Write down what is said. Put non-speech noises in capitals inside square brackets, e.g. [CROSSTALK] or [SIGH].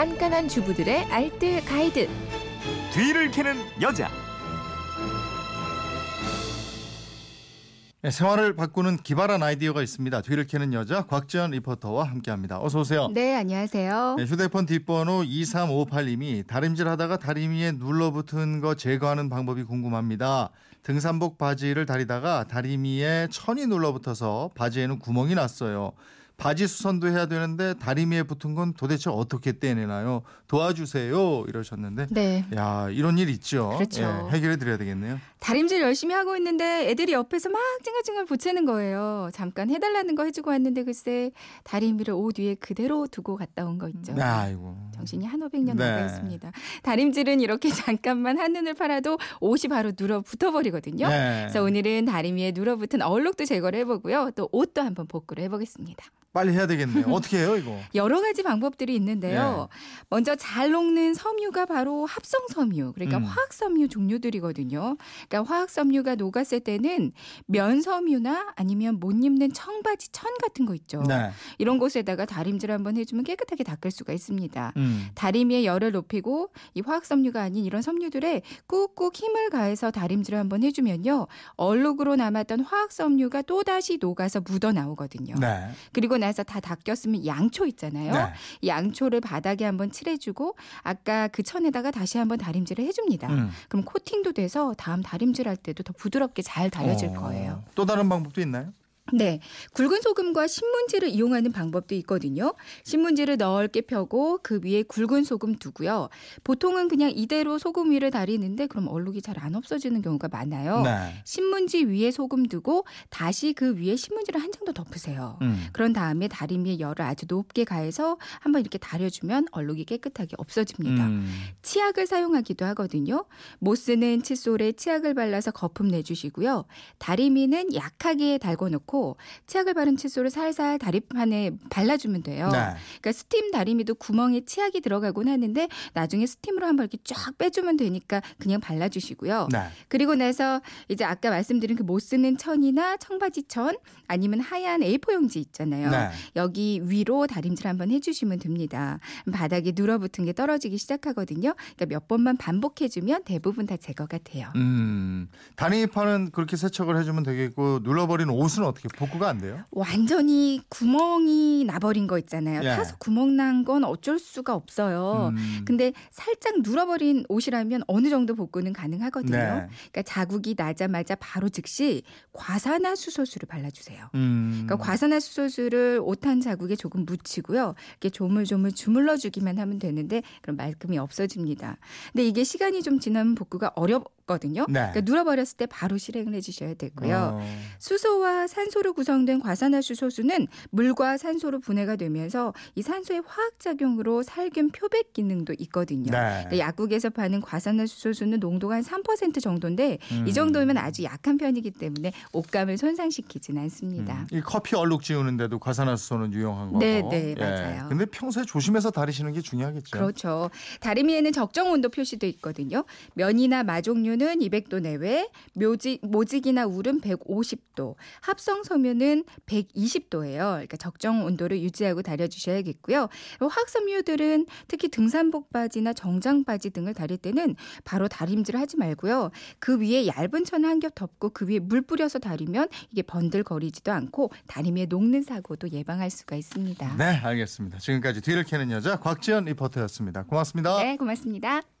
깐깐한 주부들의 알뜰 가이드. 뒤를 캐는 여자. 네, 생활을 바꾸는 기발한 아이디어가 있습니다. 뒤를 캐는 여자 곽지연 리포터와 함께합니다. 어서 오세요. 네, 안녕하세요. 네, 휴대폰 뒷번호 2358님이 다림질하다가 다리 위에 눌러붙은 거 제거하는 방법이 궁금합니다. 등산복 바지를 다리다가 다리 위에 천이 눌러붙어서 바지에는 구멍이 났어요. 바지 수선도 해야 되는데 다리미에 붙은 건 도대체 어떻게 떼내나요? 도와주세요 이러셨는데 네. 야 이런 일 있죠. 그렇죠. 예, 해결해 드려야 되겠네요. 다림질 열심히 하고 있는데 애들이 옆에서 막 찡글찡글 붙이는 거예요. 잠깐 해달라는 거 해주고 왔는데 글쎄 다림질을 옷 위에 그대로 두고 갔다 온 거 있죠. 아이고. 정신이 한 오백년 네. 나가 있습니다. 다림질은 이렇게 [LAUGHS] 잠깐만 한눈을 팔아도 옷이 바로 눌어 붙어버리거든요. 네. 그래서 오늘은 다림 위에 눌어붙은 얼룩도 제거를 해보고요. 또 옷도 한번 복구를 해보겠습니다. 빨리 해야 되겠네요. 어떻게 해요 이거? [LAUGHS] 여러 가지 방법들이 있는데요. 먼저 잘 녹는 섬유가 바로 합성 섬유, 그러니까 음. 화학 섬유 종류들이거든요. 그러니까 화학 섬유가 녹았을 때는 면 섬유나 아니면 못 입는 청바지 천 같은 거 있죠. 네. 이런 곳에다가 다림질 한번 해주면 깨끗하게 닦을 수가 있습니다. 음. 다리미의 열을 높이고 이 화학 섬유가 아닌 이런 섬유들에 꾹꾹 힘을 가해서 다림질을 한번 해주면요 얼룩으로 남았던 화학 섬유가 또 다시 녹아서 묻어 나오거든요. 네. 그리고 나서 다 닦였으면 양초 있잖아요. 네. 이 양초를 바닥에 한번 칠해주고 아까 그 천에다가 다시 한번 다림질을 해줍니다. 음. 그럼 코팅도 돼서 다음 다림질 할 때도 더 부드럽게 잘 다려질 어, 거예요. 또 다른 방법도 있나요? 네. 굵은 소금과 신문지를 이용하는 방법도 있거든요. 신문지를 넓게 펴고 그 위에 굵은 소금 두고요. 보통은 그냥 이대로 소금 위를 다리는데 그럼 얼룩이 잘 안 없어지는 경우가 많아요. 네. 신문지 위에 소금 두고 다시 그 위에 신문지를 한 장 더 덮으세요. 음. 그런 다음에 다리미에 열을 아주 높게 가해서 한번 이렇게 다려주면 얼룩이 깨끗하게 없어집니다. 음. 치약을 사용하기도 하거든요. 못 쓰는 칫솔에 치약을 발라서 거품 내주시고요. 다리미는 약하게 달궈놓고 치약을 바른 칫솔을 살살 다리판에 발라주면 돼요. 네. 그러니까 스팀 다리미도 구멍에 치약이 들어가곤 하는데 나중에 스팀으로 한번 이렇게 쫙 빼주면 되니까 그냥 발라주시고요. 네. 그리고 나서 이제 아까 말씀드린 그 못 쓰는 천이나 청바지 천 아니면 하얀 A4 용지 있잖아요. 네. 여기 위로 다림질 한번 해주시면 됩니다. 바닥에 눌어붙은 게 떨어지기 시작하거든요. 그러니까 몇 번만 반복해주면 대부분 다 제거가 돼요. 음. 다리미판은 그렇게 세척을 해주면 되겠고 눌러버린 옷은 어떻게 복구가 안 돼요? 완전히 구멍이 나버린 거 있잖아요. 예. 타서 구멍 난 건 어쩔 수가 없어요. 음. 근데 살짝 눌어버린 옷이라면 어느 정도 복구는 가능하거든요. 네. 그러니까 자국이 나자마자 바로 즉시 과산화 수소수를 발라주세요. 음. 그러니까 과산화 수소수를 옷 한 자국에 조금 묻히고요. 이렇게 조물조물 주물러 주기만 하면 되는데 그럼 말끔히 없어집니다. 근데 이게 시간이 좀 지나면 복구가 어렵 거든요. 네. 그러니까 눌어버렸을 때 바로 실행을 해주셔야 되고요. 어. 수소와 산 소로 구성된 과산화수소수는 물과 산소로 분해가 되면서 이 산소의 화학 작용으로 살균 표백 기능도 있거든요. 네. 그러니까 약국에서 파는 과산화수소수는 농도가 한 3% 정도인데 음. 이 정도면 아주 약한 편이기 때문에 옷감을 손상시키진 않습니다. 음. 이 커피 얼룩 지우는데도 과산화수소는 유용한 거고. 네, 네, 맞아요. 근데 평소에 조심해서 다리시는 게 중요하겠죠. 그렇죠. 다리미에는 적정 온도 표시도 있거든요. 면이나 마종류는 200도 내외, 묘지, 모직이나 울은 150도, 합성 섬유는 120도예요. 그러니까 적정 온도를 유지하고 다려주셔야겠고요. 화학섬유들은 특히 등산복 바지나 정장 바지 등을 다릴 때는 바로 다림질 하지 말고요. 그 위에 얇은 천 한 겹 덮고 그 위에 물 뿌려서 다리면 이게 번들거리지도 않고 다리미에 녹는 사고도 예방할 수가 있습니다. 네, 알겠습니다. 지금까지 뒤를 캐는 여자 곽지연 리포터였습니다. 고맙습니다. 네, 고맙습니다.